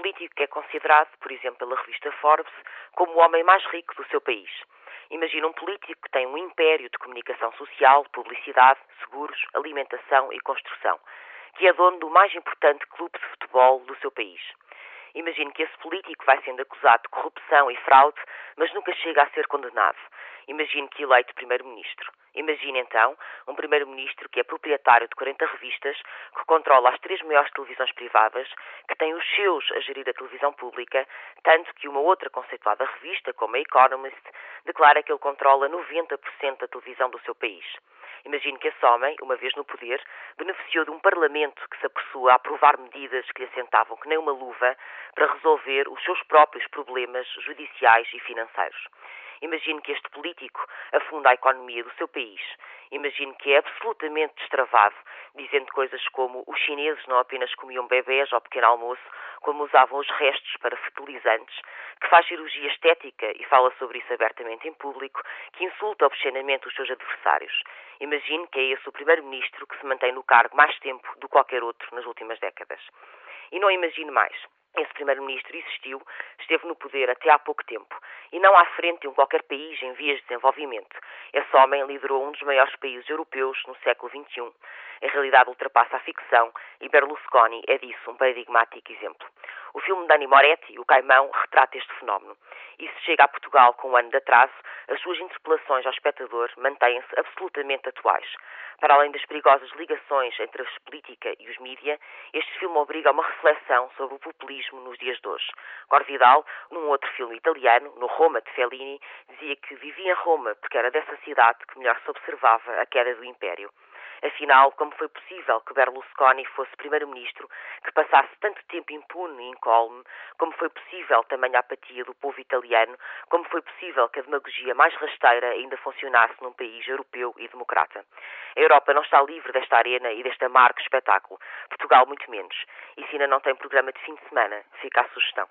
Político que é considerado, por exemplo, pela revista Forbes, como o homem mais rico do seu país. Imagina um político que tem um império de comunicação social, publicidade, seguros, alimentação e construção, que é dono do mais importante clube de futebol do seu país. Imagine que esse político vai sendo acusado de corrupção e fraude, mas nunca chega a ser condenado. Imagine que eleito primeiro-ministro. Imagine então um primeiro-ministro que é proprietário de 40 revistas, que controla as três maiores televisões privadas, que tem os seus a gerir a televisão pública, tanto que uma outra conceituada revista, como a Economist, declara que ele controla 90% da televisão do seu país. Imagine que esse homem, uma vez no poder, beneficiou de um Parlamento que se apressou a aprovar medidas que lhe assentavam que nem uma luva para resolver os seus próprios problemas judiciais e financeiros. Imagine que este político afunda a economia do seu país. Imagine que é absolutamente destravado, dizendo coisas como os chineses não apenas comiam bebés ao pequeno almoço, como usavam os restos para fertilizantes, que faz cirurgia estética e fala sobre isso abertamente em público, que insulta obscenamente os seus adversários. Imagine que é esse o primeiro-ministro que se mantém no cargo mais tempo do que qualquer outro nas últimas décadas. E não imagine mais. Esse primeiro-ministro existiu, esteve no poder até há pouco tempo e não à frente de um qualquer país em vias de desenvolvimento. Esse homem liderou um dos maiores países europeus no século XXI. Em realidade ultrapassa a ficção e Berlusconi é disso um paradigmático exemplo. O filme de Dani Moretti, O Caimão, retrata este fenómeno. E se chega a Portugal com um ano de atraso, as suas interpelações ao espectador mantêm-se absolutamente atuais. Para além das perigosas ligações entre a política e os mídia, este filme obriga a uma reflexão sobre o populismo nos dias de hoje. Gorvidal, num outro filme italiano, no Roma de Fellini, dizia que vivia em Roma porque era dessa cidade que melhor se observava a queda do Império. Afinal, como foi possível que Berlusconi fosse primeiro-ministro, que passasse tanto tempo impune e incólume? Como foi possível também a apatia do povo italiano? Como foi possível que a demagogia mais rasteira ainda funcionasse num país europeu e democrata? A Europa não está livre desta arena e deste amargo espetáculo. Portugal, muito menos. E se ainda não tem programa de fim de semana, fica a sugestão.